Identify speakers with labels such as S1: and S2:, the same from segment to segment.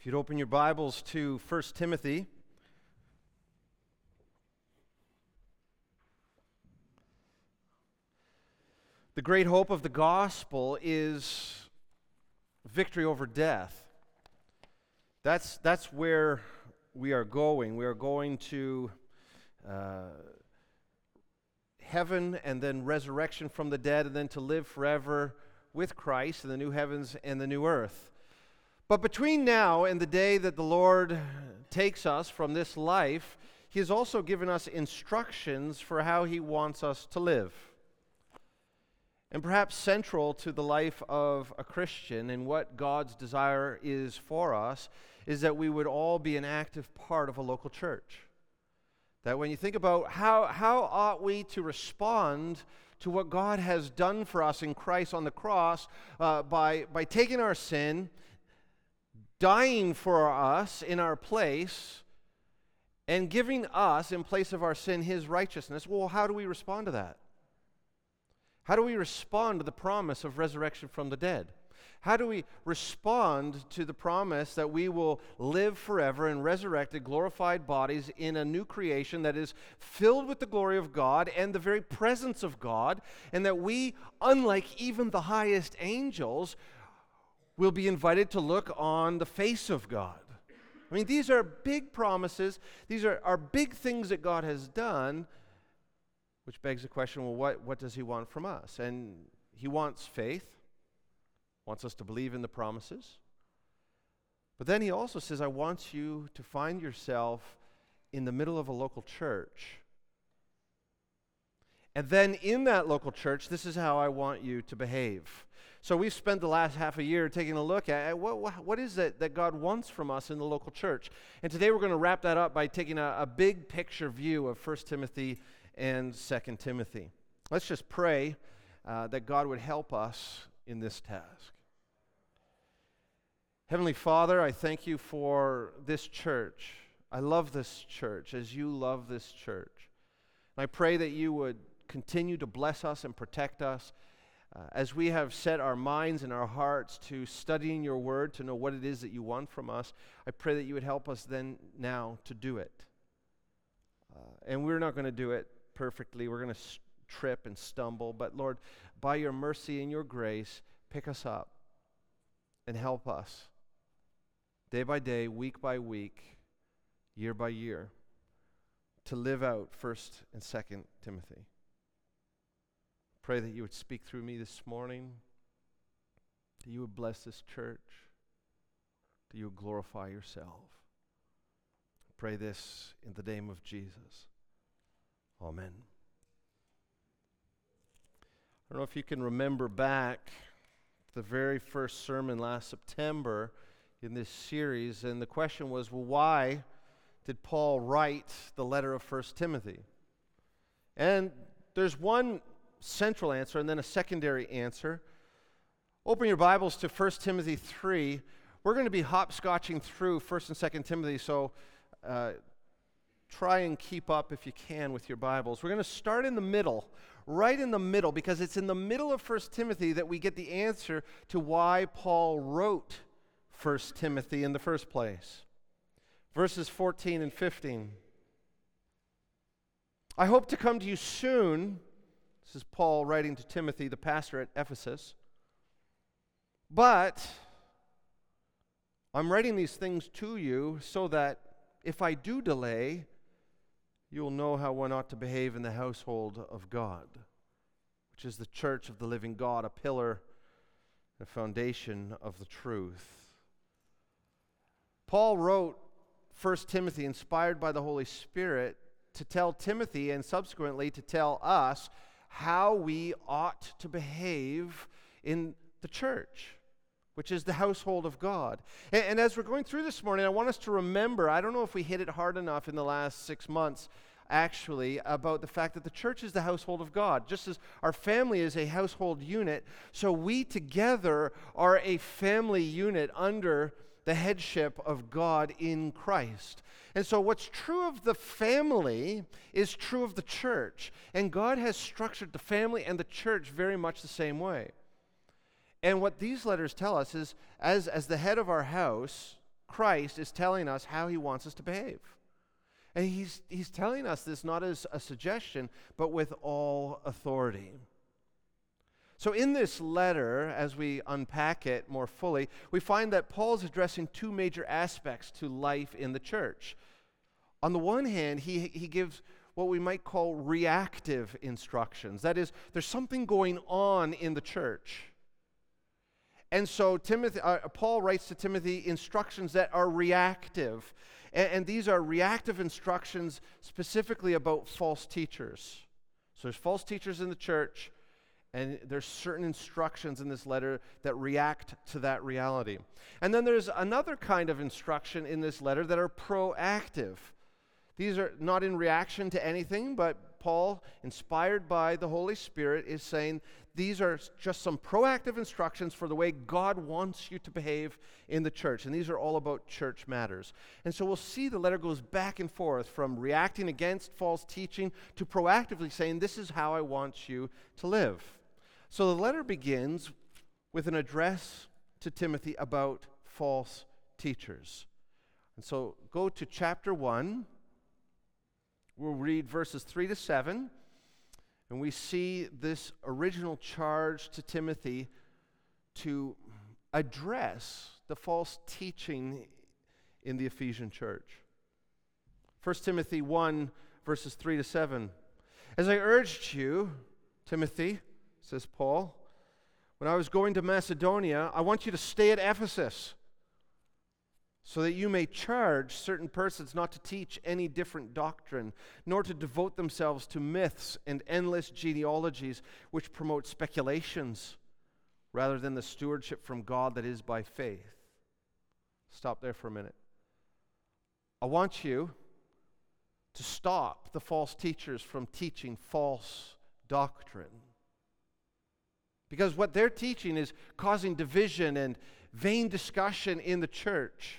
S1: If you'd open your Bibles to 1 Timothy. The great hope of the gospel is victory over death. That's, that's where we are going. We are going to uh, heaven and then resurrection from the dead, and then to live forever with Christ in the new heavens and the new earth. But between now and the day that the Lord takes us from this life, He has also given us instructions for how He wants us to live. And perhaps central to the life of a Christian and what God's desire is for us is that we would all be an active part of a local church. That when you think about how, how ought we to respond to what God has done for us in Christ on the cross uh, by, by taking our sin dying for us in our place and giving us, in place of our sin, his righteousness. Well, how do we respond to that? How do we respond to the promise of resurrection from the dead? How do we respond to the promise that we will live forever in resurrected, glorified bodies in a new creation that is filled with the glory of God and the very presence of God, and that we, unlike even the highest angels, will be invited to look on the face of God. I mean, these are big promises. These are, are big things that God has done, which begs the question well, what, what does He want from us? And He wants faith, wants us to believe in the promises. But then He also says, I want you to find yourself in the middle of a local church. And then in that local church, this is how I want you to behave. So we've spent the last half a year taking a look at what, what, is it that God wants from us in the local church. And today we're going to wrap that up by taking a, a big picture view of 1 Timothy and 2 Timothy. Let's just pray uh, that God would help us in this task. Heavenly Father, I thank you for this church. I love this church as you love this church. And I pray that you would continue to bless us and protect us uh, as we have set our minds and our hearts to studying your word, to know what it is that you want from us, I pray that you would help us then now to do it. Uh, and we're not going to do it perfectly. We're going to trip and stumble. But Lord, by your mercy and your grace, pick us up and help us day by day, week by week, year by year to live out 1st and 2nd Timothy. Pray that you would speak through me this morning, that you would bless this church, that you would glorify yourself. Pray this in the name of Jesus. Amen. I don't know if you can remember back the very first sermon last September in this series, and the question was, well, why did Paul write the letter of First Timothy? And there's one central answer and then a secondary answer. Open your Bibles to 1 Timothy 3. We're going to be hopscotching through 1st and 2nd Timothy, so uh, try and keep up if you can with your Bibles. We're going to start in the middle, right in the middle, because it's in the middle of 1 Timothy that we get the answer to why Paul wrote 1 Timothy in the first place. Verses 14 and 15. I hope to come to you soon this is Paul writing to Timothy, the pastor at Ephesus. But I'm writing these things to you so that if I do delay, you'll know how one ought to behave in the household of God, which is the church of the living God, a pillar, a foundation of the truth. Paul wrote 1 Timothy, inspired by the Holy Spirit, to tell Timothy and subsequently to tell us how we ought to behave in the church, which is the household of God. And, and, as we're going through this morning, I want us to remember I don't know if we hit it hard enough in the last six months. Actually, about the fact that the church is the household of God, just as our family is a household unit, so we together are a family unit under the headship of God in Christ. And so, what's true of the family is true of the church. And God has structured the family and the church very much the same way. And what these letters tell us is as, as the head of our house, Christ is telling us how he wants us to behave. And he's, he's telling us this not as a suggestion, but with all authority. So, in this letter, as we unpack it more fully, we find that Paul's addressing two major aspects to life in the church. On the one hand, he, he gives what we might call reactive instructions. That is, there's something going on in the church. And so Timothy, uh, Paul writes to Timothy instructions that are reactive. And, and these are reactive instructions specifically about false teachers. So there's false teachers in the church, and there's certain instructions in this letter that react to that reality. And then there's another kind of instruction in this letter that are proactive. These are not in reaction to anything, but Paul, inspired by the Holy Spirit, is saying these are just some proactive instructions for the way God wants you to behave in the church. And these are all about church matters. And so we'll see the letter goes back and forth from reacting against false teaching to proactively saying, This is how I want you to live. So the letter begins with an address to Timothy about false teachers. And so go to chapter 1 We'll read verses 3 to 7, and we see this original charge to Timothy to address the false teaching in the Ephesian church. 1 Timothy 1, verses 3 to 7. As I urged you, Timothy, says Paul, when I was going to Macedonia, I want you to stay at Ephesus so that you may charge certain persons not to teach any different doctrine, nor to devote themselves to myths and endless genealogies which promote speculations rather than the stewardship from God that is by faith. Stop there for a minute. I want you to stop the false teachers from teaching false doctrine. Because what they're teaching is causing division and vain discussion in the church.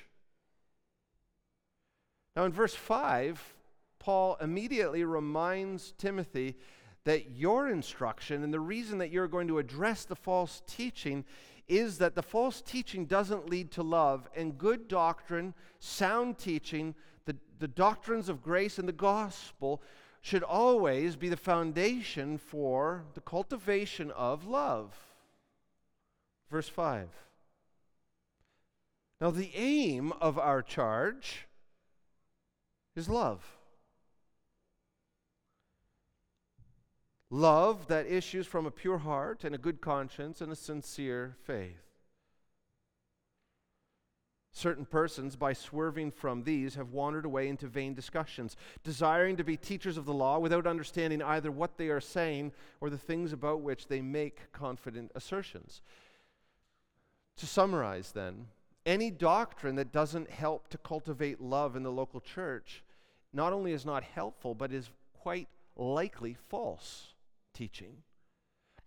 S1: Now, in verse 5, Paul immediately reminds Timothy that your instruction and the reason that you're going to address the false teaching is that the false teaching doesn't lead to love, and good doctrine, sound teaching, the, the doctrines of grace and the gospel should always be the foundation for the cultivation of love. Verse 5. Now, the aim of our charge is love. Love that issues from a pure heart and a good conscience and a sincere faith. Certain persons, by swerving from these, have wandered away into vain discussions, desiring to be teachers of the law without understanding either what they are saying or the things about which they make confident assertions. To summarize, then, any doctrine that doesn't help to cultivate love in the local church not only is not helpful, but is quite likely false teaching.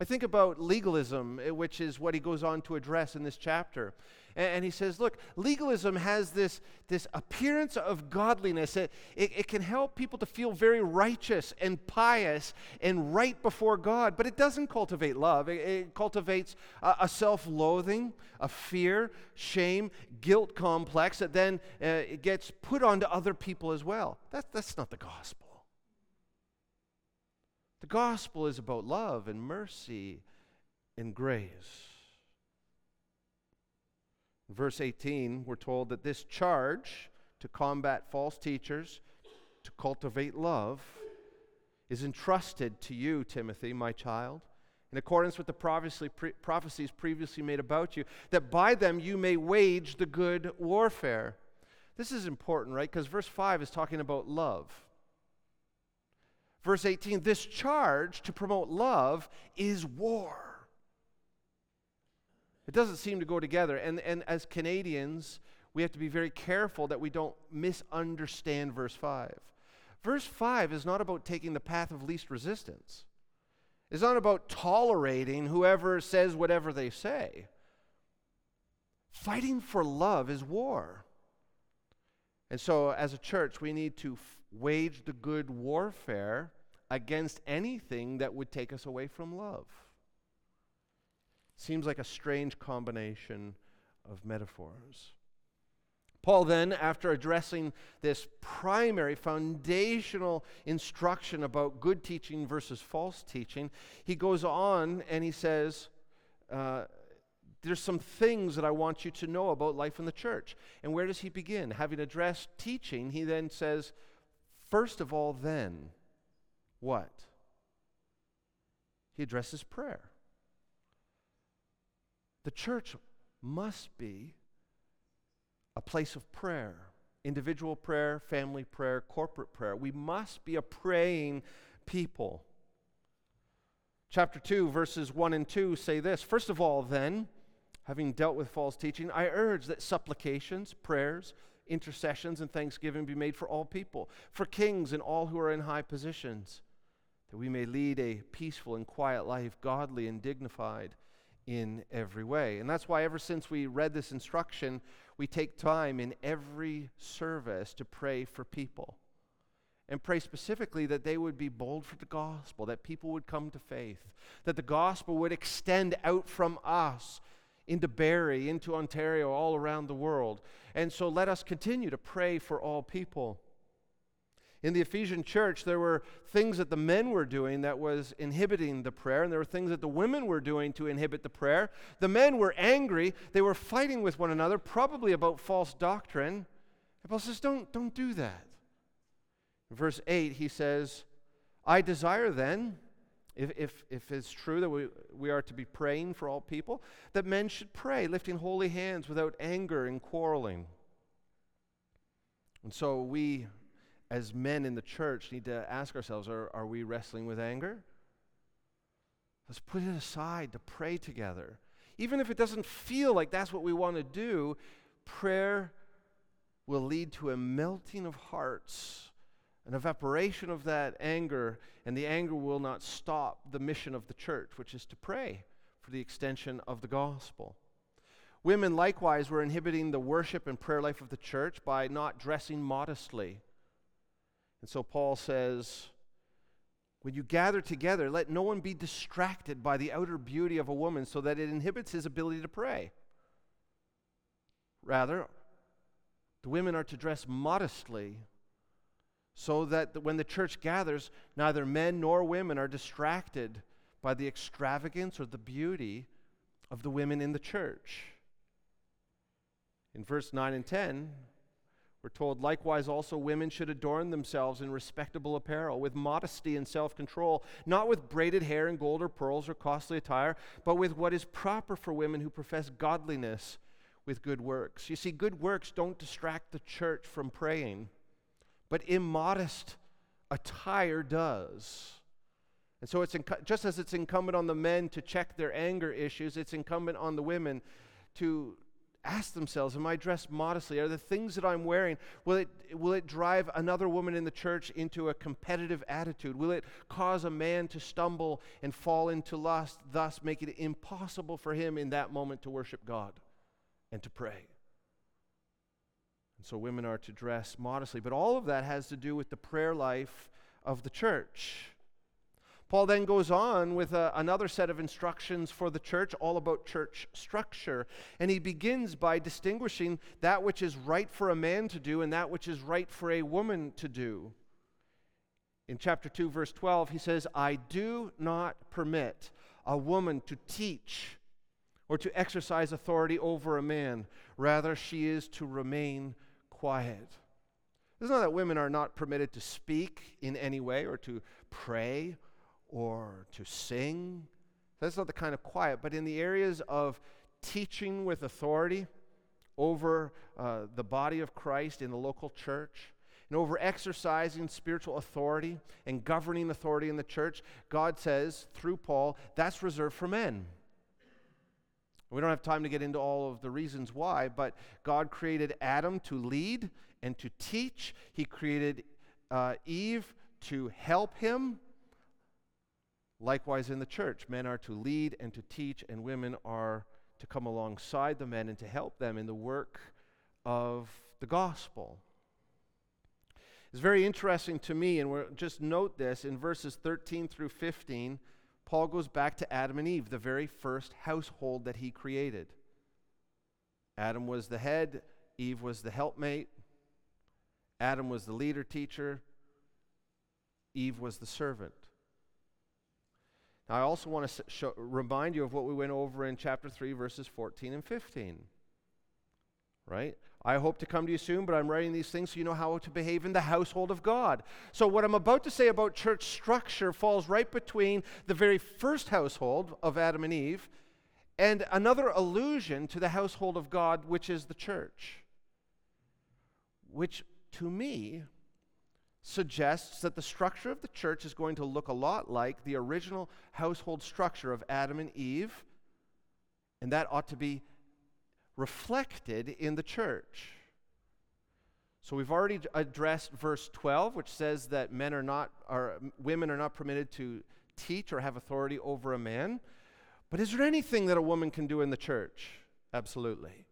S1: I think about legalism, eh, which is what he goes on to address in this chapter. And, he says, look, legalism has this, this appearance of godliness. It, it, it, can help people to feel very righteous and pious and right before God, but it doesn't cultivate love. It, it cultivates a, a self loathing, a fear, shame, guilt complex that then uh, it gets put onto other people as well. That, that's not the gospel. The gospel is about love and mercy and grace. Verse 18, we're told that this charge to combat false teachers, to cultivate love, is entrusted to you, Timothy, my child, in accordance with the prophecies previously made about you, that by them you may wage the good warfare. This is important, right? Because verse 5 is talking about love. Verse 18, this charge to promote love is war. It doesn't seem to go together. And, and as Canadians, we have to be very careful that we don't misunderstand verse 5. Verse 5 is not about taking the path of least resistance, it's not about tolerating whoever says whatever they say. Fighting for love is war. And so, as a church, we need to f- wage the good warfare against anything that would take us away from love. Seems like a strange combination of metaphors. Paul then, after addressing this primary foundational instruction about good teaching versus false teaching, he goes on and he says, uh, There's some things that I want you to know about life in the church. And where does he begin? Having addressed teaching, he then says, First of all, then, what? He addresses prayer. The church must be a place of prayer individual prayer, family prayer, corporate prayer. We must be a praying people. Chapter 2, verses 1 and 2 say this First of all, then, having dealt with false teaching, I urge that supplications, prayers, intercessions, and thanksgiving be made for all people, for kings and all who are in high positions, that we may lead a peaceful and quiet life, godly and dignified in every way. And that's why, ever since we read this instruction, we take time in every service to pray for people and pray specifically that they would be bold for the gospel, that people would come to faith, that the gospel would extend out from us into Barrie, into Ontario, all around the world. And so let us continue to pray for all people. In the Ephesian church, there were things that the men were doing that was inhibiting the prayer, and there were things that the women were doing to inhibit the prayer. The men were angry. They were fighting with one another, probably about false doctrine. And Paul says, Don't, don't do that. In verse 8, he says, I desire then, if, if, if it's true that we, we are to be praying for all people, that men should pray, lifting holy hands without anger and quarreling. And so we as men in the church, need to ask ourselves are, are we wrestling with anger? Let's put it aside to pray together. Even if it doesn't feel like that's what we want to do, prayer will lead to a melting of hearts, an evaporation of that anger, and the anger will not stop the mission of the church, which is to pray for the extension of the gospel. Women likewise were inhibiting the worship and prayer life of the church by not dressing modestly. And so Paul says, when you gather together, let no one be distracted by the outer beauty of a woman so that it inhibits his ability to pray. Rather, the women are to dress modestly so that when the church gathers, neither men nor women are distracted by the extravagance or the beauty of the women in the church. In verse 9 and 10, we're told, likewise, also women should adorn themselves in respectable apparel, with modesty and self control, not with braided hair and gold or pearls or costly attire, but with what is proper for women who profess godliness with good works. You see, good works don't distract the church from praying, but immodest attire does. And so, it's inc- just as it's incumbent on the men to check their anger issues, it's incumbent on the women to ask themselves Am I dressed modestly? Are the things that I'm wearing, will it, will it drive another woman in the church into a competitive attitude? Will it cause a man to stumble and fall into lust, thus make it impossible for him in that moment to worship God and to pray? And so women are to dress modestly. But all of that has to do with the prayer life of the church. Paul then goes on with a, another set of instructions for the church, all about church structure. And he begins by distinguishing that which is right for a man to do and that which is right for a woman to do. In chapter 2, verse 12, he says, I do not permit a woman to teach or to exercise authority over a man. Rather, she is to remain quiet. It's not that women are not permitted to speak in any way or to pray or to sing. That's not the kind of quiet, but in the areas of teaching with authority over uh, the body of Christ in the local church, and over exercising spiritual authority and governing authority in the church, God says through Paul, that's reserved for men. We don't have time to get into all of the reasons why, but God created Adam to lead and to teach. He created uh, Eve to help him Likewise, in the church, men are to lead and to teach, and women are to come alongside the men and to help them in the work of the gospel. It's very interesting to me, and we'll just note this in verses 13 through 15. Paul goes back to Adam and Eve, the very first household that he created. Adam was the head, Eve was the helpmate, Adam was the leader teacher, Eve was the servant. Now, I also want to show, remind you of what we went over in chapter 3, verses 14 and 15. Right? I hope to come to you soon, but I'm writing these things so you know how to behave in the household of God. So, what I'm about to say about church structure falls right between the very first household of Adam and Eve and another allusion to the household of God, which is the church. Which, to me, suggests that the structure of the church is going to look a lot like the original household structure of Adam and Eve, and that ought to be reflected in the church. So we've already addressed verse 12, which says that men are not, or women are not permitted to teach or have authority over a man. But is there anything that a woman can do in the church? Absolutely.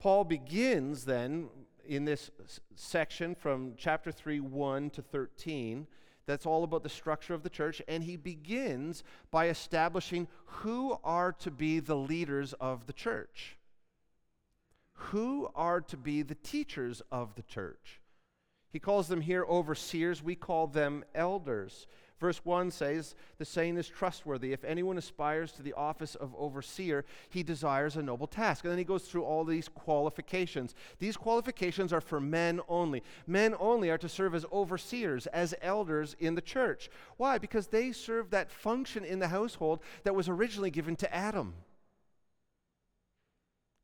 S1: Paul begins then in this section from chapter 3, 1 to 13. That's all about the structure of the church. And he begins by establishing who are to be the leaders of the church, who are to be the teachers of the church. He calls them here overseers, we call them elders. Verse 1 says, The saying is trustworthy. If anyone aspires to the office of overseer, he desires a noble task. And then he goes through all these qualifications. These qualifications are for men only. Men only are to serve as overseers, as elders in the church. Why? Because they serve that function in the household that was originally given to Adam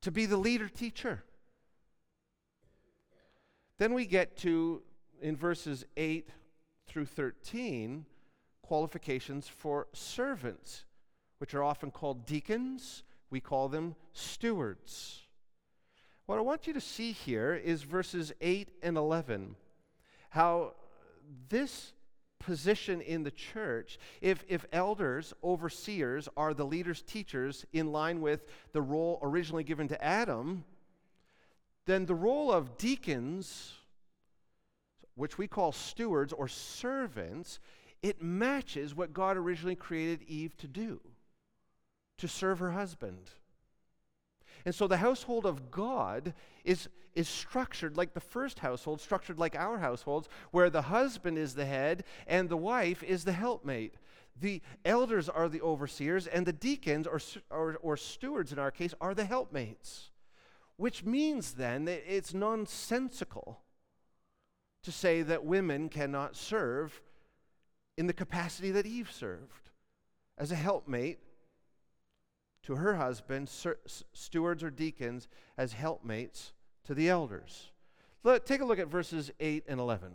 S1: to be the leader teacher. Then we get to, in verses 8 through 13, qualifications for servants, which are often called deacons. We call them stewards. What I want you to see here is verses 8 and 11. How this position in the church, if, if elders, overseers, are the leaders, teachers, in line with the role originally given to Adam, then the role of deacons, which we call stewards or servants, it matches what God originally created Eve to do to serve her husband. And so the household of God is, is structured like the first household, structured like our households, where the husband is the head and the wife is the helpmate. The elders are the overseers, and the deacons, or, or, or stewards in our case, are the helpmates. Which means then that it's nonsensical to say that women cannot serve in the capacity that Eve served as a helpmate to her husband, stewards or deacons as helpmates to the elders. Let, take a look at verses 8 and 11.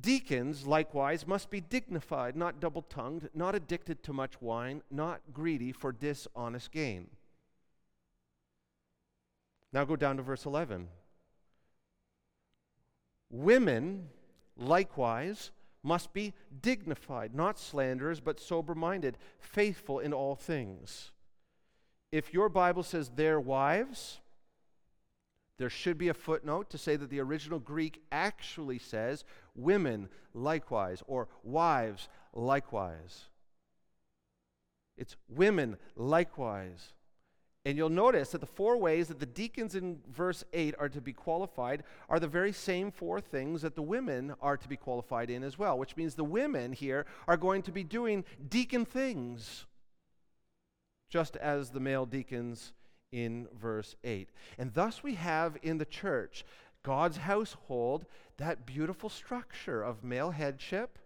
S1: Deacons, likewise, must be dignified, not double tongued, not addicted to much wine, not greedy for dishonest gain. Now go down to verse 11. Women, likewise, must be dignified, not slanderers, but sober minded, faithful in all things. If your Bible says their wives, there should be a footnote to say that the original Greek actually says women likewise, or wives likewise. It's women likewise. And you'll notice that the four ways that the deacons in verse 8 are to be qualified are the very same four things that the women are to be qualified in as well, which means the women here are going to be doing deacon things, just as the male deacons in verse 8. And thus we have in the church, God's household, that beautiful structure of male headship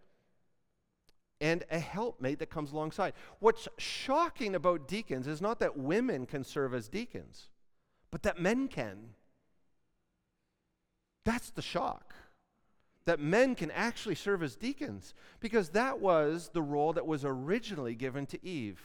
S1: and a helpmate that comes alongside. What's shocking about deacons is not that women can serve as deacons, but that men can. That's the shock. That men can actually serve as deacons, because that was the role that was originally given to Eve.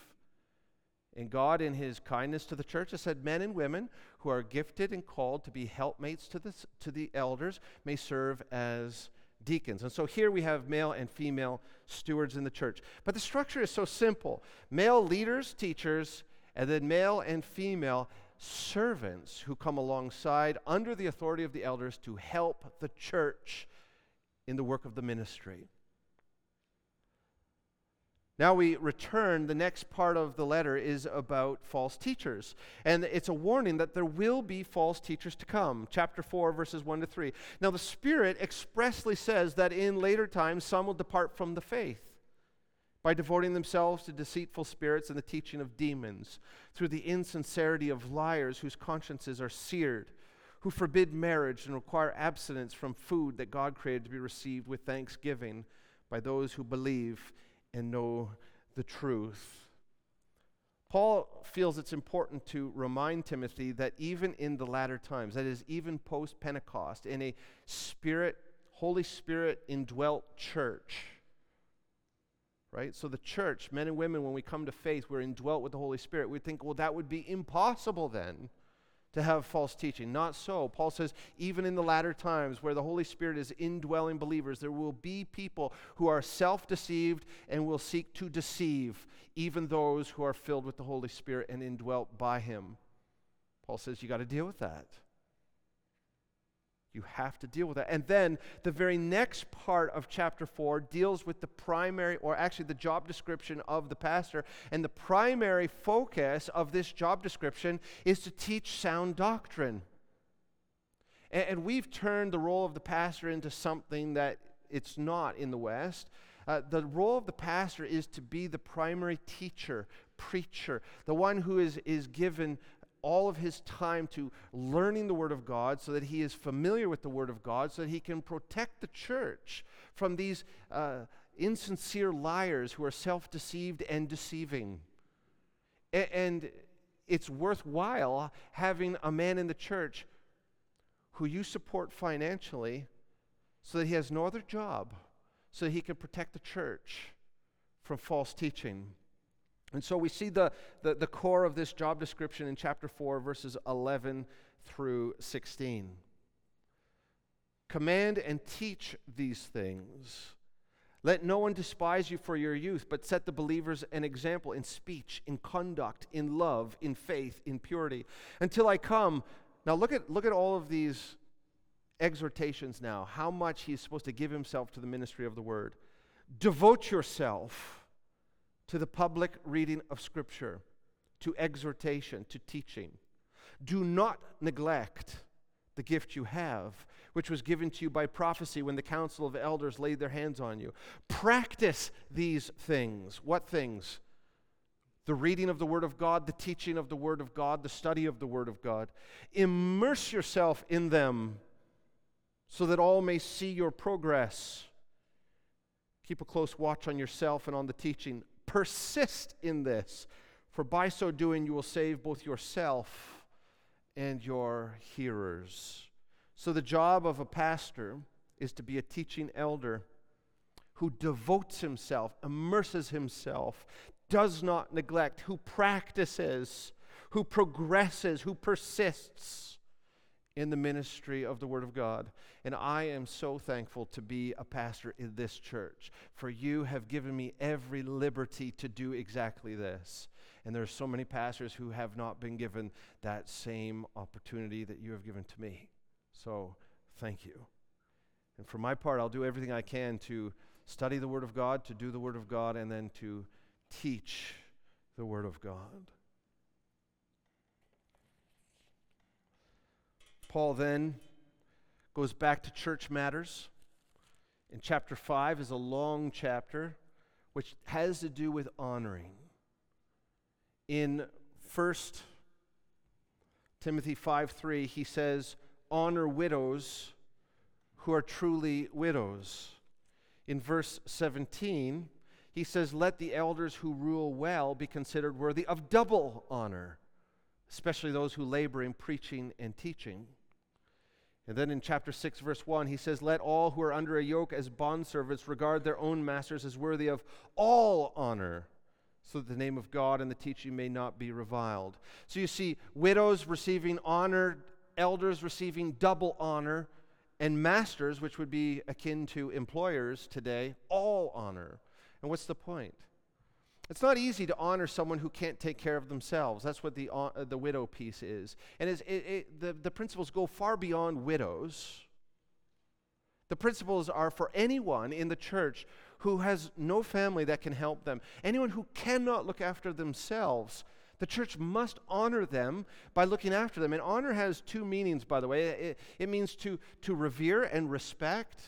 S1: And God, in His kindness to the church, has said men and women who are gifted and called to be helpmates to the, to the elders may serve as deacons. And so here we have male and female stewards in the church. But the structure is so simple male leaders, teachers, and then male and female servants who come alongside under the authority of the elders to help the church in the work of the ministry. Now we return. The next part of the letter is about false teachers. And it's a warning that there will be false teachers to come. Chapter 4, verses 1 to 3. Now the Spirit expressly says that in later times some will depart from the faith by devoting themselves to deceitful spirits and the teaching of demons, through the insincerity of liars whose consciences are seared, who forbid marriage and require abstinence from food that God created to be received with thanksgiving by those who believe and know the truth. Paul feels it's important to remind Timothy that even in the latter times, that is, even post Pentecost, in a spirit, Holy Spirit indwelt church, right? So the church, men and women, when we come to faith, we're indwelt with the Holy Spirit. We think, well, that would be impossible then to have false teaching. Not so. Paul says, even in the latter times where the Holy Spirit is indwelling believers, there will be people who are self deceived and will seek to deceive even those who are filled with the Holy Spirit and indwelt by Him. Paul says, you got to deal with that. You have to deal with that. And then the very next part of chapter 4 deals with the primary, or actually the job description of the pastor. And the primary focus of this job description is to teach sound doctrine. And, and we've turned the role of the pastor into something that it's not in the West. Uh, the role of the pastor is to be the primary teacher, preacher, the one who is, is given all of his time to learning the Word of God so that he is familiar with the Word of God, so that he can protect the church from these uh, insincere liars who are self deceived and deceiving. A- and it's worthwhile having a man in the church who you support financially so that he has no other job, so that he can protect the church from false teaching. And so we see the, the, the, core of this job description in chapter 4, verses 11 through 16. Command and teach these things. Let no one despise you for your youth, but set the believers an example in speech, in conduct, in love, in faith, in purity. Until I come. Now look at, look at all of these exhortations now, how much he is supposed to give himself to the ministry of the word. Devote yourself to the public reading of Scripture, to exhortation, to teaching. Do not neglect the gift you have, which was given to you by prophecy when the council of elders laid their hands on you. Practice these things. What things? The reading of the Word of God, the teaching of the Word of God, the study of the Word of God. Immerse yourself in them so that all may see your progress. Keep a close watch on yourself and on the teaching. Persist in this, for by so doing you will save both yourself and your hearers. So, the job of a pastor is to be a teaching elder who devotes himself, immerses himself, does not neglect, who practices, who progresses, who persists in the ministry of the Word of God. And I am so thankful to be a pastor in this church, for you have given me every liberty to do exactly this. And there are so many pastors who have not been given that same opportunity that you have given to me. So thank you. And for my part, I'll do everything I can to study the Word of God, to do the Word of God, and then to teach the Word of God. Paul then goes back to church matters. In chapter 5 is a long chapter which has to do with honoring. In 1 Timothy 5 3, he says, Honor widows who are truly widows. In verse 17, he says, Let the elders who rule well be considered worthy of double honor, especially those who labor in preaching and teaching. And then in chapter 6, verse 1, he says, Let all who are under a yoke as bondservants regard their own masters as worthy of all honor, so that the name of God and the teaching may not be reviled. So you see, widows receiving honor, elders receiving double honor, and masters, which would be akin to employers today, all honor. And what's the point? It's not easy to honor someone who can't take care of themselves. That's what the, uh, the widow piece is. And it, it, the, the principles go far beyond widows. The principles are for anyone in the church who has no family that can help them, anyone who cannot look after themselves, the church must honor them by looking after them. And honor has two meanings, by the way. It, it means to, to revere and respect,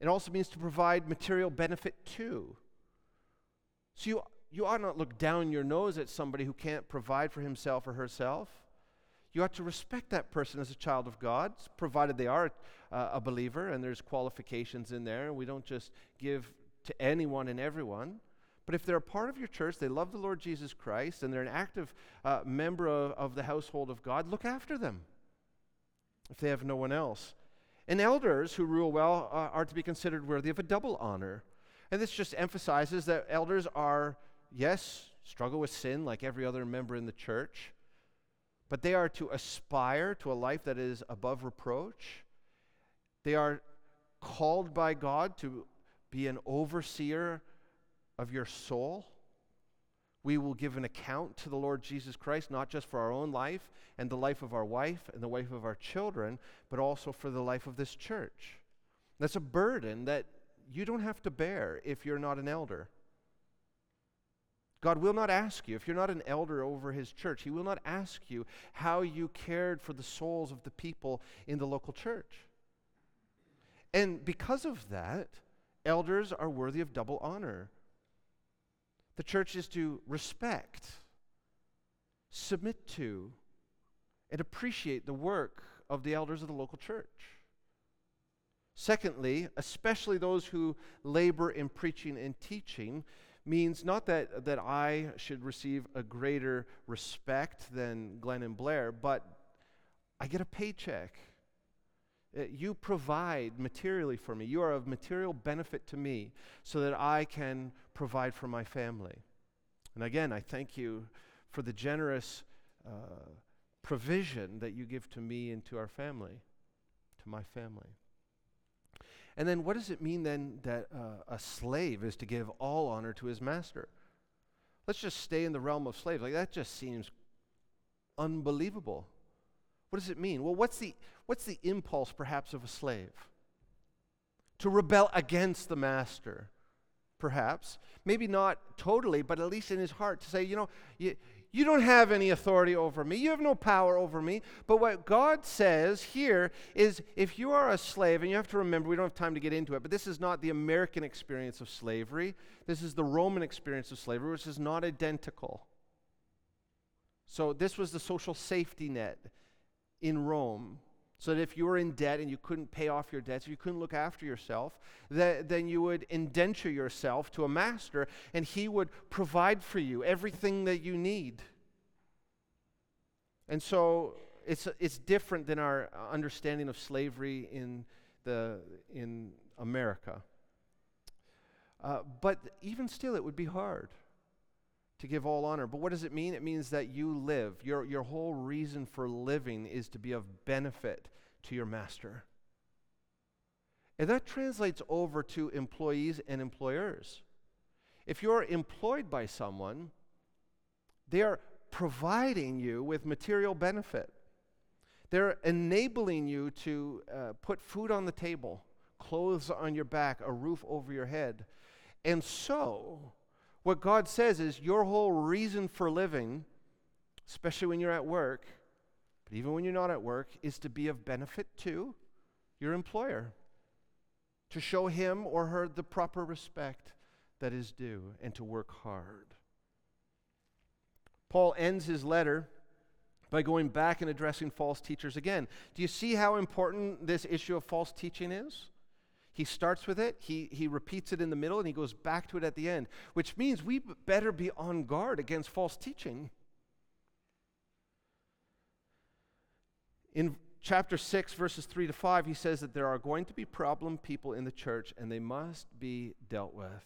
S1: it also means to provide material benefit to. So you, you ought not look down your nose at somebody who can't provide for himself or herself. You ought to respect that person as a child of God, provided they are uh, a believer and there's qualifications in there. We don't just give to anyone and everyone. But if they're a part of your church, they love the Lord Jesus Christ, and they're an active uh, member of, of the household of God, look after them if they have no one else. And elders who rule well uh, are to be considered worthy of a double honor. And this just emphasizes that elders are, yes, struggle with sin like every other member in the church, but they are to aspire to a life that is above reproach. They are called by God to be an overseer of your soul. We will give an account to the Lord Jesus Christ, not just for our own life and the life of our wife and the wife of our children, but also for the life of this church. That's a burden that you don't have to bear if you're not an elder. God will not ask you, if you're not an elder over his church, he will not ask you how you cared for the souls of the people in the local church. And because of that, elders are worthy of double honor. The church is to respect, submit to, and appreciate the work of the elders of the local church. Secondly, especially those who labor in preaching and teaching, means not that, that I should receive a greater respect than Glenn and Blair, but I get a paycheck. Uh, you provide materially for me. You are of material benefit to me so that I can provide for my family. And again, I thank you for the generous uh, provision that you give to me and to our family, to my family. And then what does it mean then that uh, a slave is to give all honor to his master? Let's just stay in the realm of slaves. Like that just seems unbelievable. What does it mean? Well, what's the, what's the impulse perhaps of a slave? To rebel against the master, perhaps. Maybe not totally, but at least in his heart to say, you know, you, you don't have any authority over me. You have no power over me. But what God says here is if you are a slave, and you have to remember, we don't have time to get into it, but this is not the American experience of slavery. This is the Roman experience of slavery, which is not identical. So this was the social safety net in Rome. So that if you were in debt and you couldn't pay off your debts, you couldn't look after yourself, that, then you would indenture yourself to a master and he would provide for you everything that you need. And so it's, it's different than our understanding of slavery in, the, in America. Uh, but even still, it would be hard to give all honor. But what does it mean? It means that you live. Your, your whole reason for living is to be of benefit to your master. And that translates over to employees and employers. If you're employed by someone, they are providing you with material benefit. They're enabling you to uh, put food on the table, clothes on your back, a roof over your head. And so, what God says is your whole reason for living, especially when you're at work, but even when you're not at work, is to be of benefit to your employer, to show him or her the proper respect that is due, and to work hard. Paul ends his letter by going back and addressing false teachers again. Do you see how important this issue of false teaching is? He starts with it, he, he repeats it in the middle, and he goes back to it at the end, which means we better be on guard against false teaching. In chapter 6, verses 3 to 5, he says that there are going to be problem people in the church, and they must be dealt with.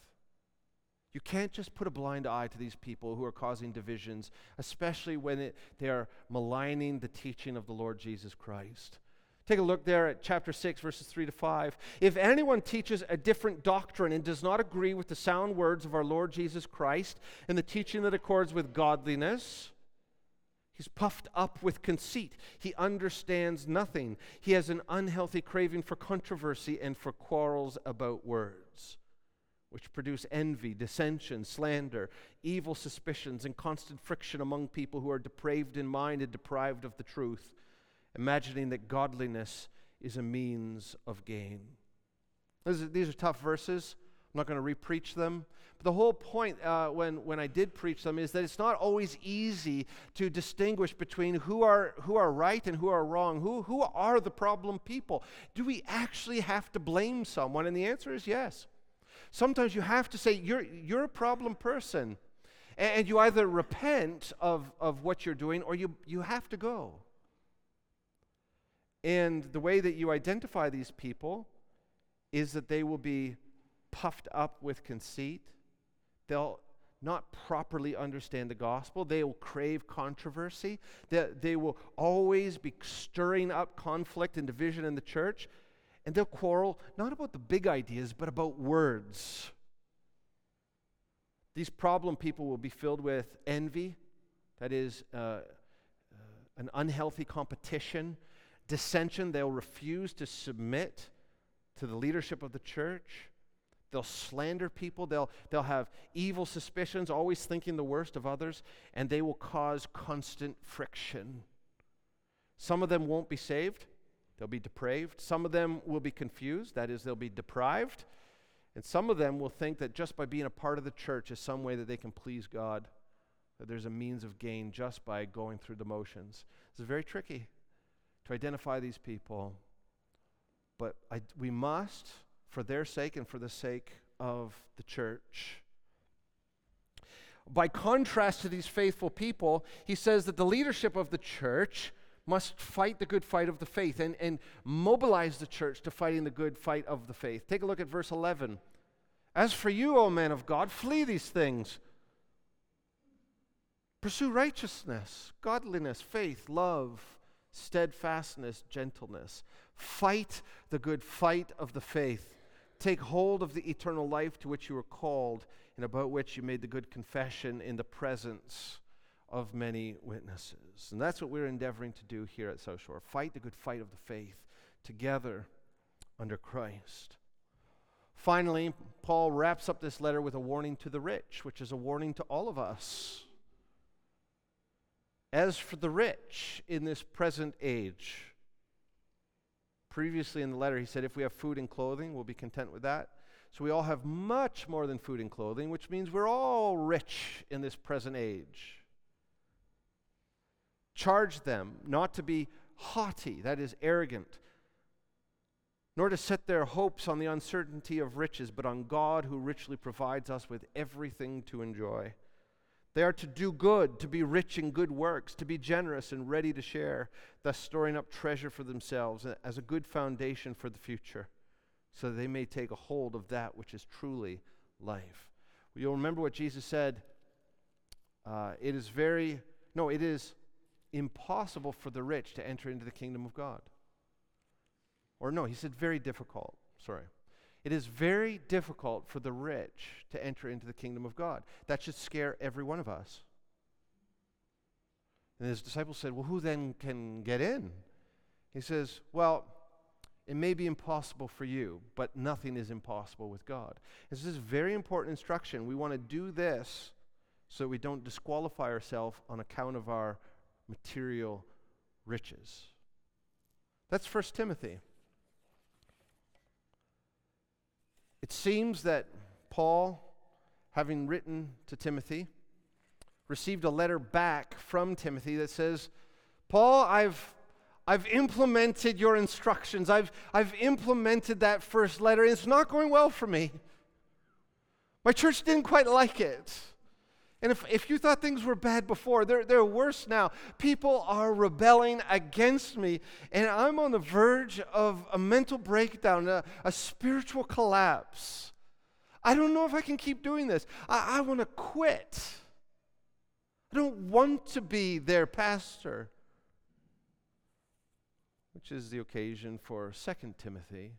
S1: You can't just put a blind eye to these people who are causing divisions, especially when it, they are maligning the teaching of the Lord Jesus Christ. Take a look there at chapter 6, verses 3 to 5. If anyone teaches a different doctrine and does not agree with the sound words of our Lord Jesus Christ and the teaching that accords with godliness, He's puffed up with conceit. He understands nothing. He has an unhealthy craving for controversy and for quarrels about words. which produce envy, dissension, slander, evil suspicions, and constant friction among people who are depraved in mind and deprived of the truth, imagining that godliness is a means of gain. These are tough verses. I'm not going to repreach them. But the whole point uh, when, when I did preach them is that it's not always easy to distinguish between who are, who are right and who are wrong. Who, who are the problem people? Do we actually have to blame someone? And the answer is yes. Sometimes you have to say, You're, you're a problem person. And, and you either repent of, of what you're doing or you, you have to go. And the way that you identify these people is that they will be puffed up with conceit. They'll not properly understand the gospel. They will crave controversy. They, they will always be stirring up conflict and division in the church. And they'll quarrel not about the big ideas, but about words. These problem people will be filled with envy, that is, uh, uh, an unhealthy competition, dissension. They'll refuse to submit to the leadership of the church. They'll slander people. They'll, they'll have evil suspicions, always thinking the worst of others, and they will cause constant friction. Some of them won't be saved, they'll be depraved. Some of them will be confused, that is, they'll be deprived. And some of them will think that just by being a part of the church is some way that they can please God, that there's a means of gain just by going through the motions. Is very tricky to identify these people. But I, we must for their sake and for the sake of the church. By contrast to these faithful people, he says that the leadership of the church must fight the good fight of the faith and, and mobilize the church to fighting the good fight of the faith. Take a look at verse 11. As for you, O men of God, flee these things. Pursue righteousness, godliness, faith, love, steadfastness, gentleness. Fight the good fight of the faith. Take hold of the eternal life to which you were called and about which you made the good confession in the presence of many witnesses. And that's what we're endeavoring to do here at South Shore fight the good fight of the faith together under Christ. Finally, Paul wraps up this letter with a warning to the rich, which is a warning to all of us. As for the rich in this present age, Previously in the letter, he said, if we have food and clothing, we'll be content with that. So we all have much more than food and clothing, which means we're all rich in this present age. Charge them not to be haughty, that is, arrogant, nor to set their hopes on the uncertainty of riches, but on God who richly provides us with everything to enjoy. They are to do good, to be rich in good works, to be generous and ready to share, thus storing up treasure for themselves as a good foundation for the future, so that they may take a hold of that which is truly life. You'll remember what Jesus said. Uh, it is very, no, it is impossible for the rich to enter into the kingdom of God. Or no, he said very difficult. Sorry. It is very difficult for the rich to enter into the kingdom of God. That should scare every one of us. And his disciples said, Well, who then can get in? He says, Well, it may be impossible for you, but nothing is impossible with God. This is very important instruction. We want to do this so we don't disqualify ourselves on account of our material riches. That's First Timothy. It seems that Paul, having written to Timothy, received a letter back from Timothy that says, Paul, I've, I've implemented your instructions. I've, I've implemented that first letter, it's not going well for me. My church didn't quite like it. And if, if you thought things were bad before, they're, they're worse now. People are rebelling against me, and I'm on the verge of a mental breakdown, a, a spiritual collapse. I don't know if I can keep doing this. I, I want to quit. I don't want to be their pastor, which is the occasion for 2 Timothy.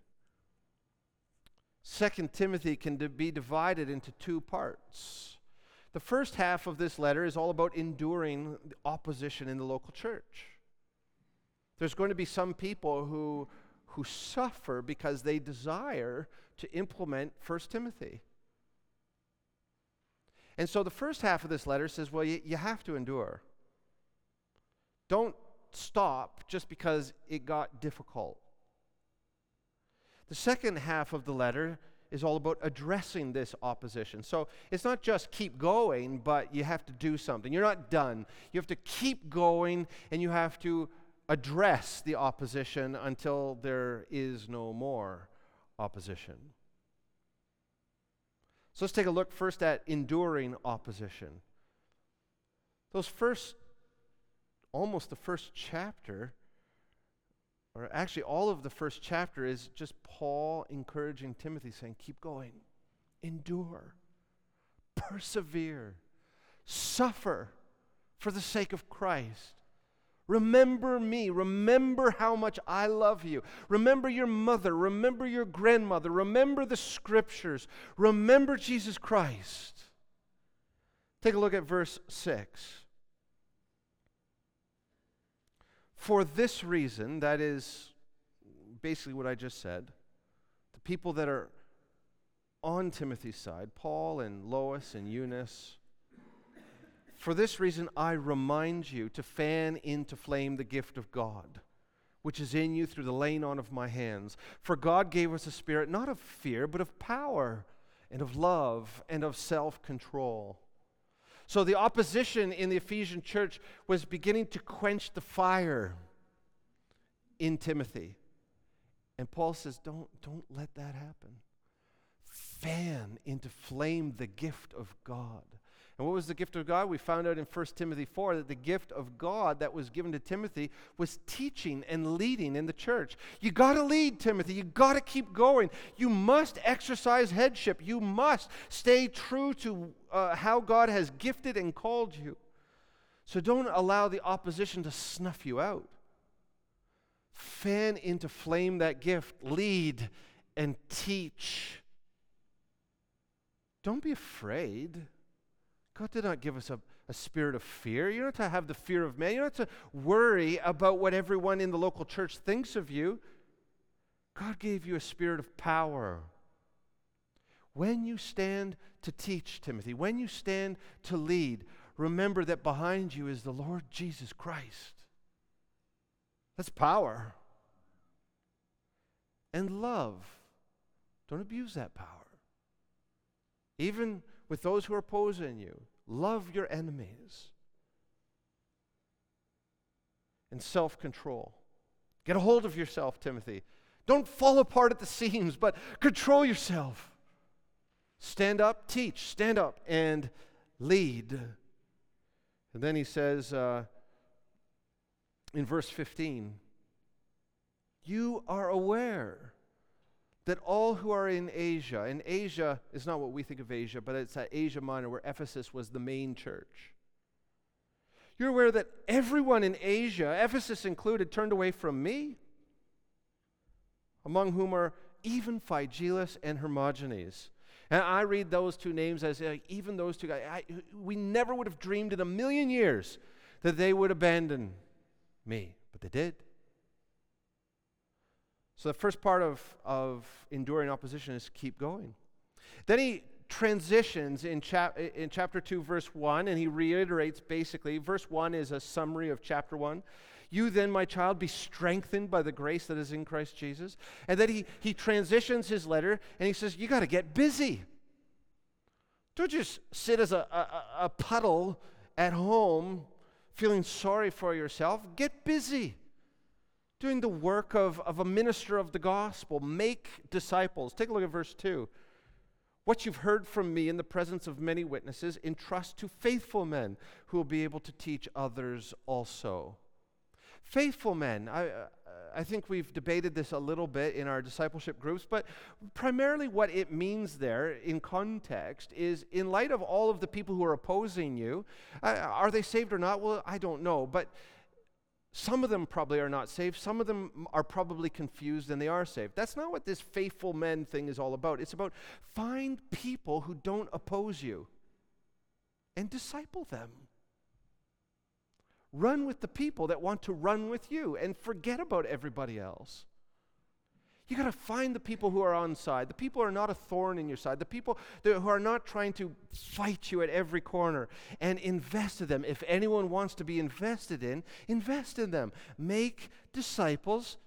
S1: 2 Timothy can be divided into two parts. The first half of this letter is all about enduring opposition in the local church. There's going to be some people who, who suffer because they desire to implement 1 Timothy. And so the first half of this letter says, well, you, you have to endure. Don't stop just because it got difficult. The second half of the letter is all about addressing this opposition. So it's not just keep going, but you have to do something. You're not done. You have to keep going and you have to address the opposition until there is no more opposition. So let's take a look first at enduring opposition. Those first, almost the first chapter, or actually all of the first chapter is just Paul encouraging Timothy, saying, Keep going, endure, persevere, suffer for the sake of Christ. Remember me. Remember how much I love you. Remember your mother. Remember your grandmother. Remember the scriptures. Remember Jesus Christ. Take a look at verse 6. For this reason, that is basically what I just said, the people that are on Timothy's side, Paul and Lois and Eunice, for this reason I remind you to fan into flame the gift of God, which is in you through the laying on of my hands. For God gave us a spirit not of fear, but of power and of love and of self control. So the opposition in the Ephesian church was beginning to quench the fire in Timothy. And Paul says, don't, don't let that happen. Fan into flame the gift of God. And what was the gift of God? We found out in 1 Timothy 4 that the gift of God that was given to Timothy was teaching and leading in the church. You got to lead, Timothy. You got to keep going. You must exercise headship. You must stay true to uh, how God has gifted and called you. So don't allow the opposition to snuff you out. Fan into flame that gift, lead and teach. Don't be afraid. God did not give us a, a spirit of fear. You don't have to have the fear of man. You don't have to worry about what everyone in the local church thinks of you. God gave you a spirit of power. When you stand to teach, Timothy, when you stand to lead, remember that behind you is the Lord Jesus Christ. That's power. And love. Don't abuse that power. Even with those who are opposing you. Love your enemies. And self control. Get a hold of yourself, Timothy. Don't fall apart at the seams, but control yourself. Stand up, teach, stand up, and lead. And then he says uh, in verse 15, You are aware that all who are in Asia, and Asia is not what we think of Asia, but it's at Asia Minor where Ephesus was the main church. You're aware that everyone in Asia, Ephesus included, turned away from me, among whom are even Phygelus and Hermogenes. And I read those two names as uh, even those two guys. I, we never would have dreamed in a million years that they would abandon me, but they did. So the first part of, of enduring opposition is keep going. Then he transitions in, chap- in chapter 2, verse 1, and he reiterates basically verse 1 is a summary of chapter 1. You then, my child, be strengthened by the grace that is in Christ Jesus. And then he, he transitions his letter and he says, You got to get busy. Don't just sit as a, a, a puddle at home feeling sorry for yourself. Get busy doing the work of, of a minister of the gospel. Make disciples. Take a look at verse 2. What you've heard from me in the presence of many witnesses, entrust to faithful men who will be able to teach others also. Faithful men. I, I think we've debated this a little bit in our discipleship groups, but primarily what it means there in context is in light of all of the people who are opposing you, uh, are they saved or not? Well, I don't know. But some of them probably are not saved. Some of them are probably confused and they are saved. That's not what this faithful men thing is all about. It's about find people who don't oppose you and disciple them. Run with the people that want to run with you and forget about everybody else. You got to find the people who are on side, the people who are not a thorn in your side, the people that, who are not trying to fight you at every corner, and invest in them. If anyone wants to be invested in, invest in them. Make disciples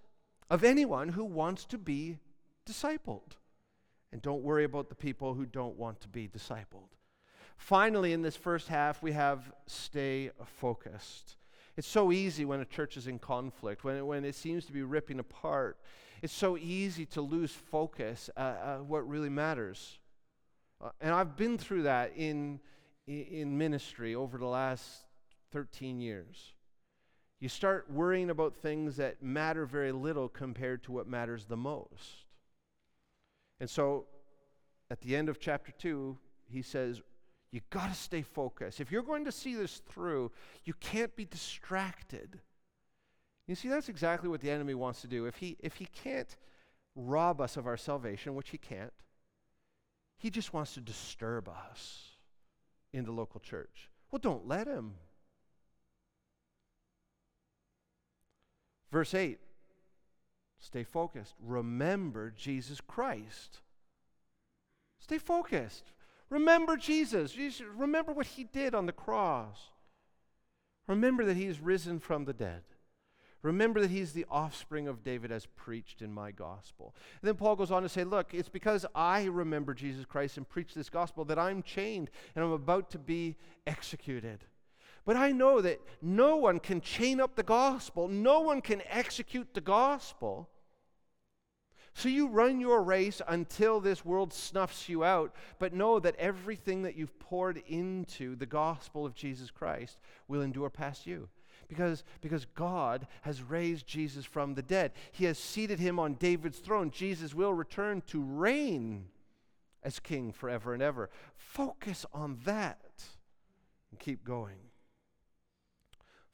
S1: of anyone who wants to be discipled. And don't worry about the people who don't want to be discipled. Finally, in this first half, we have stay focused. It's so easy when a church is in conflict, when it, when it seems to be ripping apart. It's so easy to lose focus uh, uh, what really matters. Uh, and I've been through that in, in ministry over the last 13 years. You start worrying about things that matter very little compared to what matters the most. And so at the end of chapter 2, he says, You got to stay focused. If you're going to see this through, you can't be distracted. You see, that's exactly what the enemy wants to do. If he, if he can't rob us of our salvation, which he can't, he just wants to disturb us in the local church. Well, don't let him. Verse 8 stay focused. Remember Jesus Christ. Stay focused. Remember Jesus. Remember what he did on the cross. Remember that he is risen from the dead. Remember that he's the offspring of David as preached in my gospel. And then Paul goes on to say, Look, it's because I remember Jesus Christ and preach this gospel that I'm chained and I'm about to be executed. But I know that no one can chain up the gospel, no one can execute the gospel. So you run your race until this world snuffs you out, but know that everything that you've poured into the gospel of Jesus Christ will endure past you because, because God has raised Jesus from the dead. He has seated him on David's throne. Jesus will return to reign as king forever and ever. Focus on that and keep going.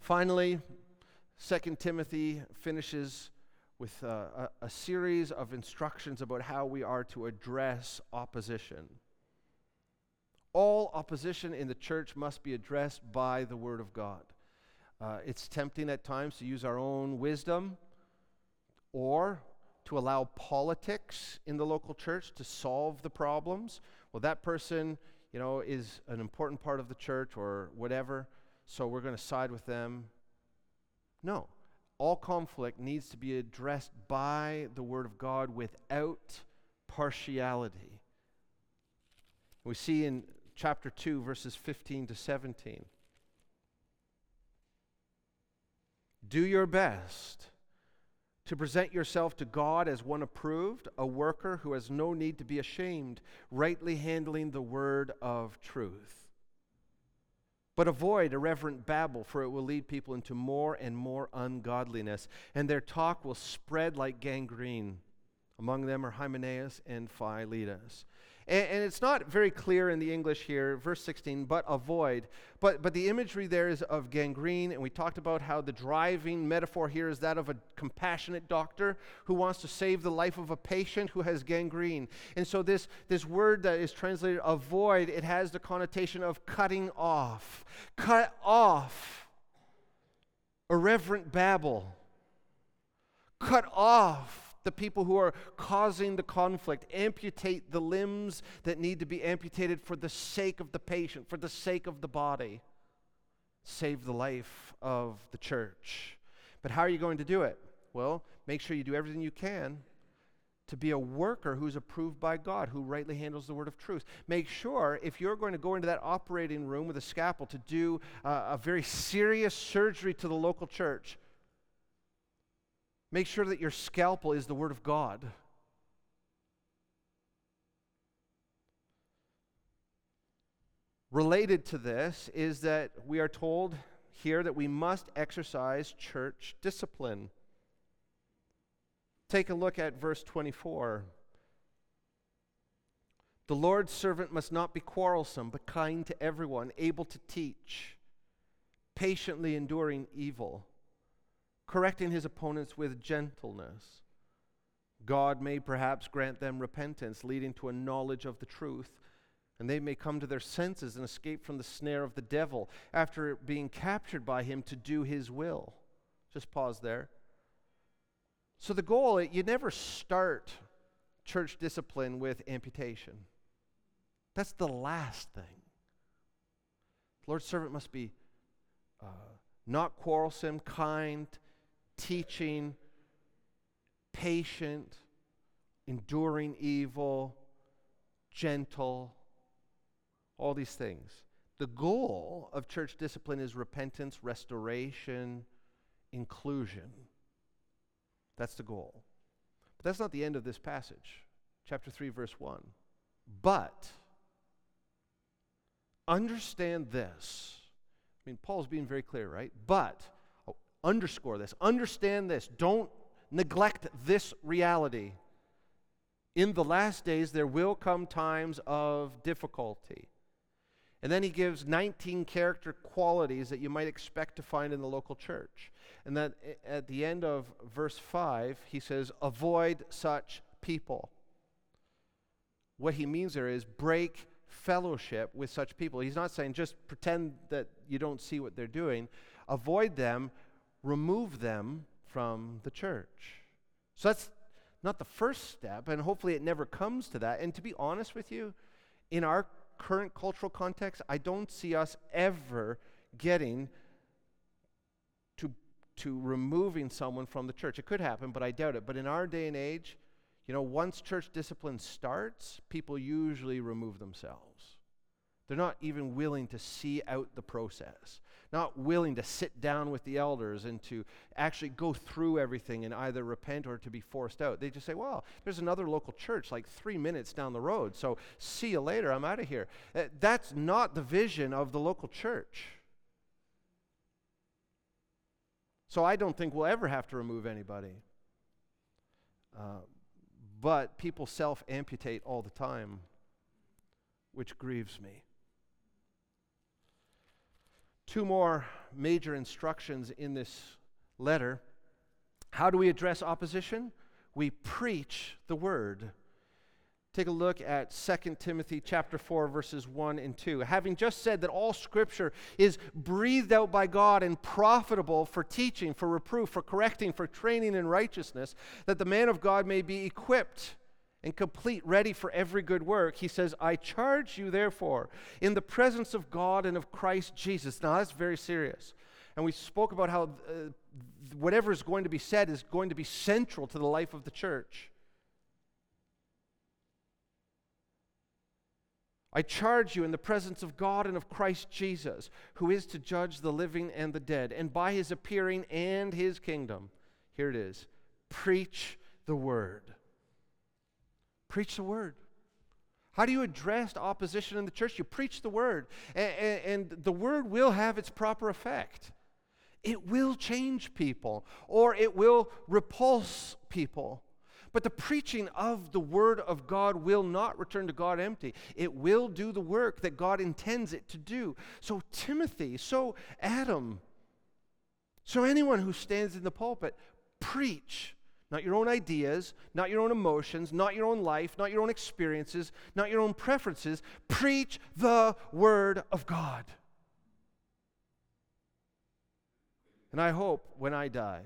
S1: Finally, 2 Timothy finishes with a, a, a series of instructions about how we are to address opposition. All opposition in the church must be addressed by the Word of God. Uh, it's tempting at times to use our own wisdom or to allow politics in the local church to solve the problems. Well, that person, you know, is an important part of the church or whatever, so we're going to side with them. No. All conflict needs to be addressed by the Word of God without partiality. We see in chapter 2, verses 15 to 17. Do your best to present yourself to God as one approved, a worker who has no need to be ashamed, rightly handling the word of truth. But avoid irreverent babble, for it will lead people into more and more ungodliness, and their talk will spread like gangrene. Among them are Hymenaeus and Philetus. And, and, it's not very clear in the English here, verse 16, but avoid. But, but the imagery there is of gangrene, and we talked about how the driving metaphor here is that of a compassionate doctor who wants to save the life of a patient who has gangrene. And so this, this word that is translated avoid, it has the connotation of cutting off. Cut off irreverent babble. Cut off the people who are causing the conflict. Amputate the limbs that need to be amputated for the sake of the patient, for the sake of the body. Save the life of the church. But how are you going to do it? Well, make sure you do everything you can to be a worker who's approved by God, who rightly handles the word of truth. Make sure if you're going to go into that operating room with a scalpel to do uh, a very serious surgery to the local church, Make sure that your scalpel is the Word of God. Related to this is that we are told here that we must exercise church discipline. Take a look at verse 24. The Lord's servant must not be quarrelsome, but kind to everyone, able to teach, patiently enduring evil correcting his opponents with gentleness. God may perhaps grant them repentance, leading to a knowledge of the truth, and they may come to their senses and escape from the snare of the devil after being captured by him to do his will. Just pause there. So the goal, you never start church discipline with amputation. That's the last thing. The Lord's servant must be uh, not quarrelsome, kind, teaching, patient, enduring evil, gentle, all these things. The goal of church discipline is repentance, restoration, inclusion. That's the goal. But that's not the end of this passage. Chapter 3, verse 1. But understand this. I mean, Paul's being very clear, right? But, underscore this, understand this. Don't neglect this reality. In the last days, there will come times of difficulty. And then he gives 19 character qualities that you might expect to find in the local church. And then at the end of verse 5, he says, Avoid such people. What he means there is break fellowship with such people. He's not saying just pretend that you don't see what they're doing. Avoid them, remove them from the church. So that's not the first step, and hopefully it never comes to that. And to be honest with you, in our current cultural context, I don't see us ever getting to, to removing someone from the church. It could happen, but I doubt it. But in our day and age, you know, once church discipline starts, people usually remove themselves. They're not even willing to see out the process, not willing to sit down with the elders and to actually go through everything and either repent or to be forced out. They just say, well, there's another local church like three minutes down the road, so see you later, I'm out of here. Uh, that's not the vision of the local church. So I don't think we'll ever have to remove anybody. Uh, but people self amputate all the time, which grieves me. Two more major instructions in this letter. How do we address opposition? We preach the word. Take a look at 2 Timothy chapter 4 verses 1 and 2. Having just said that all scripture is breathed out by God and profitable for teaching, for reproof, for correcting, for training in righteousness, that the man of God may be equipped and complete, ready for every good work, he says, I charge you, therefore, in the presence of God and of Christ Jesus. Now, that's very serious. And we spoke about how uh, whatever is going to be said is going to be central to the life of the church. I charge you in the presence of God and of Christ Jesus, who is to judge the living and the dead, and by his appearing and his kingdom. Here it is preach the word. Preach the word. How do you address opposition in the church? You preach the word, and, and, the word will have its proper effect. It will change people, or it will repulse people. But the preaching of the word of God will not return to God empty. It will do the work that God intends it to do. So, Timothy, so Adam, so anyone who stands in the pulpit, preach not your own ideas, not your own emotions, not your own life, not your own experiences, not your own preferences. Preach the Word of God. And I hope when I die,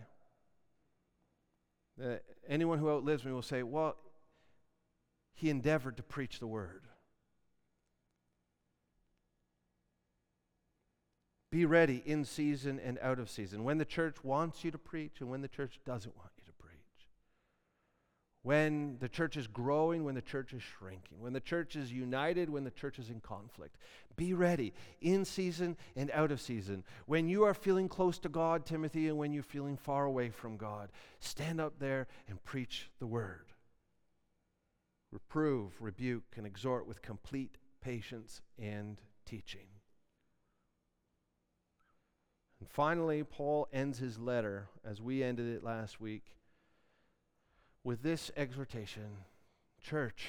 S1: that anyone who outlives me will say, Well, he endeavored to preach the Word. Be ready in season and out of season. When the church wants you to preach and when the church doesn't want when the church is growing, when the church is shrinking, when the church is united, when the church is in conflict. Be ready in season and out of season. When you are feeling close to God, Timothy, and when you're feeling far away from God, stand up there and preach the word. Reprove, rebuke, and exhort with complete patience and teaching. And finally, Paul ends his letter, as we ended it last week with this exhortation Church,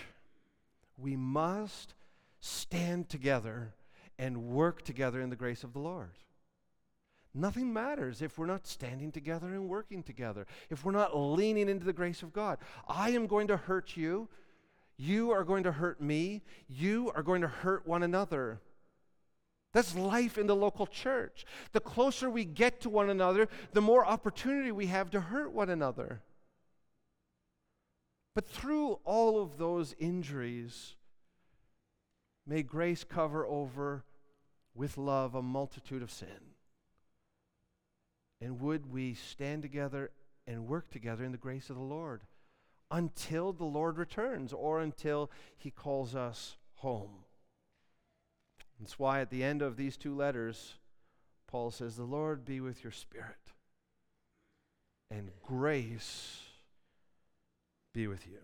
S1: we must stand together and work together in the grace of the Lord. Nothing matters if we're not standing together and working together, if we're not leaning into the grace of God. I am going to hurt you. You are going to hurt me. You are going to hurt one another. That's life in the local church. The closer we get to one another, the more opportunity we have to hurt one another. But through all of those injuries, may grace cover over with love a multitude of sin. And would we stand together and work together in the grace of the Lord until the Lord returns or until he calls us home. That's why at the end of these two letters, Paul says, The Lord be with your spirit, and grace be with you.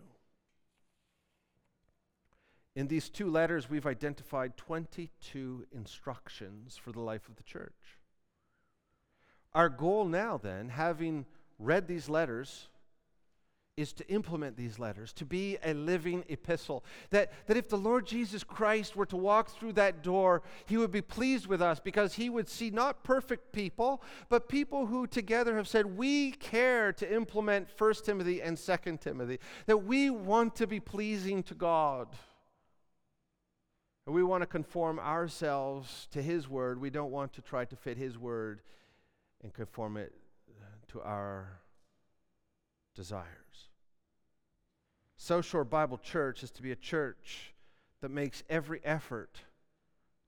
S1: In these two letters, we've identified 22 instructions for the life of the church. Our goal now, then, having read these letters, is to implement these letters, to be a living epistle. That, that if the Lord Jesus Christ were to walk through that door, he would be pleased with us because he would see not perfect people, but people who together have said, We care to implement 1 Timothy and 2 Timothy, that we want to be pleasing to God. We want to conform ourselves to his word. We don't want to try to fit his word and conform it to our desires. South Shore Bible Church is to be a church that makes every effort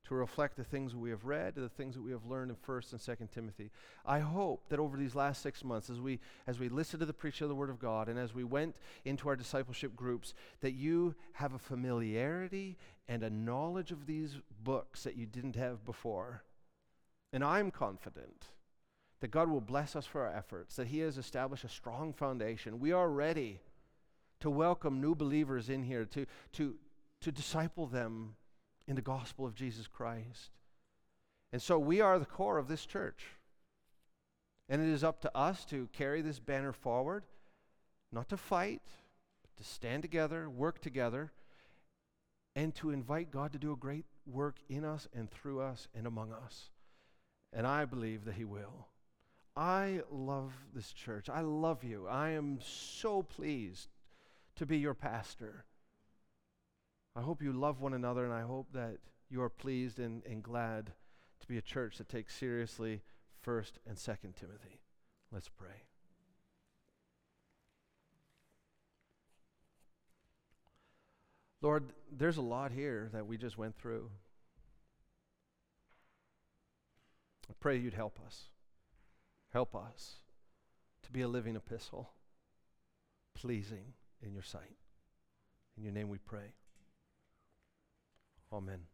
S1: to reflect the things we have read, the things that we have learned in 1st and 2nd Timothy. I hope that over these last six months, as we as we listened to the preaching of the Word of God and as we went into our discipleship groups, that you have a familiarity and a knowledge of these books that you didn't have before. And I'm confident that God will bless us for our efforts, that He has established a strong foundation. We are ready to welcome new believers in here, to, to, to disciple them in the gospel of Jesus Christ. And so we are the core of this church. And it is up to us to carry this banner forward, not to fight, but to stand together, work together, and to invite God to do a great work in us and through us and among us. And I believe that He will. I love this church. I love you. I am so pleased to be your pastor. I hope you love one another, and I hope that you are pleased and, and glad to be a church that takes seriously 1st and 2nd Timothy. Let's pray. Lord, there's a lot here that we just went through. I pray you'd help us. Help us to be a living epistle, pleasing in your sight. In your name we pray. Amen.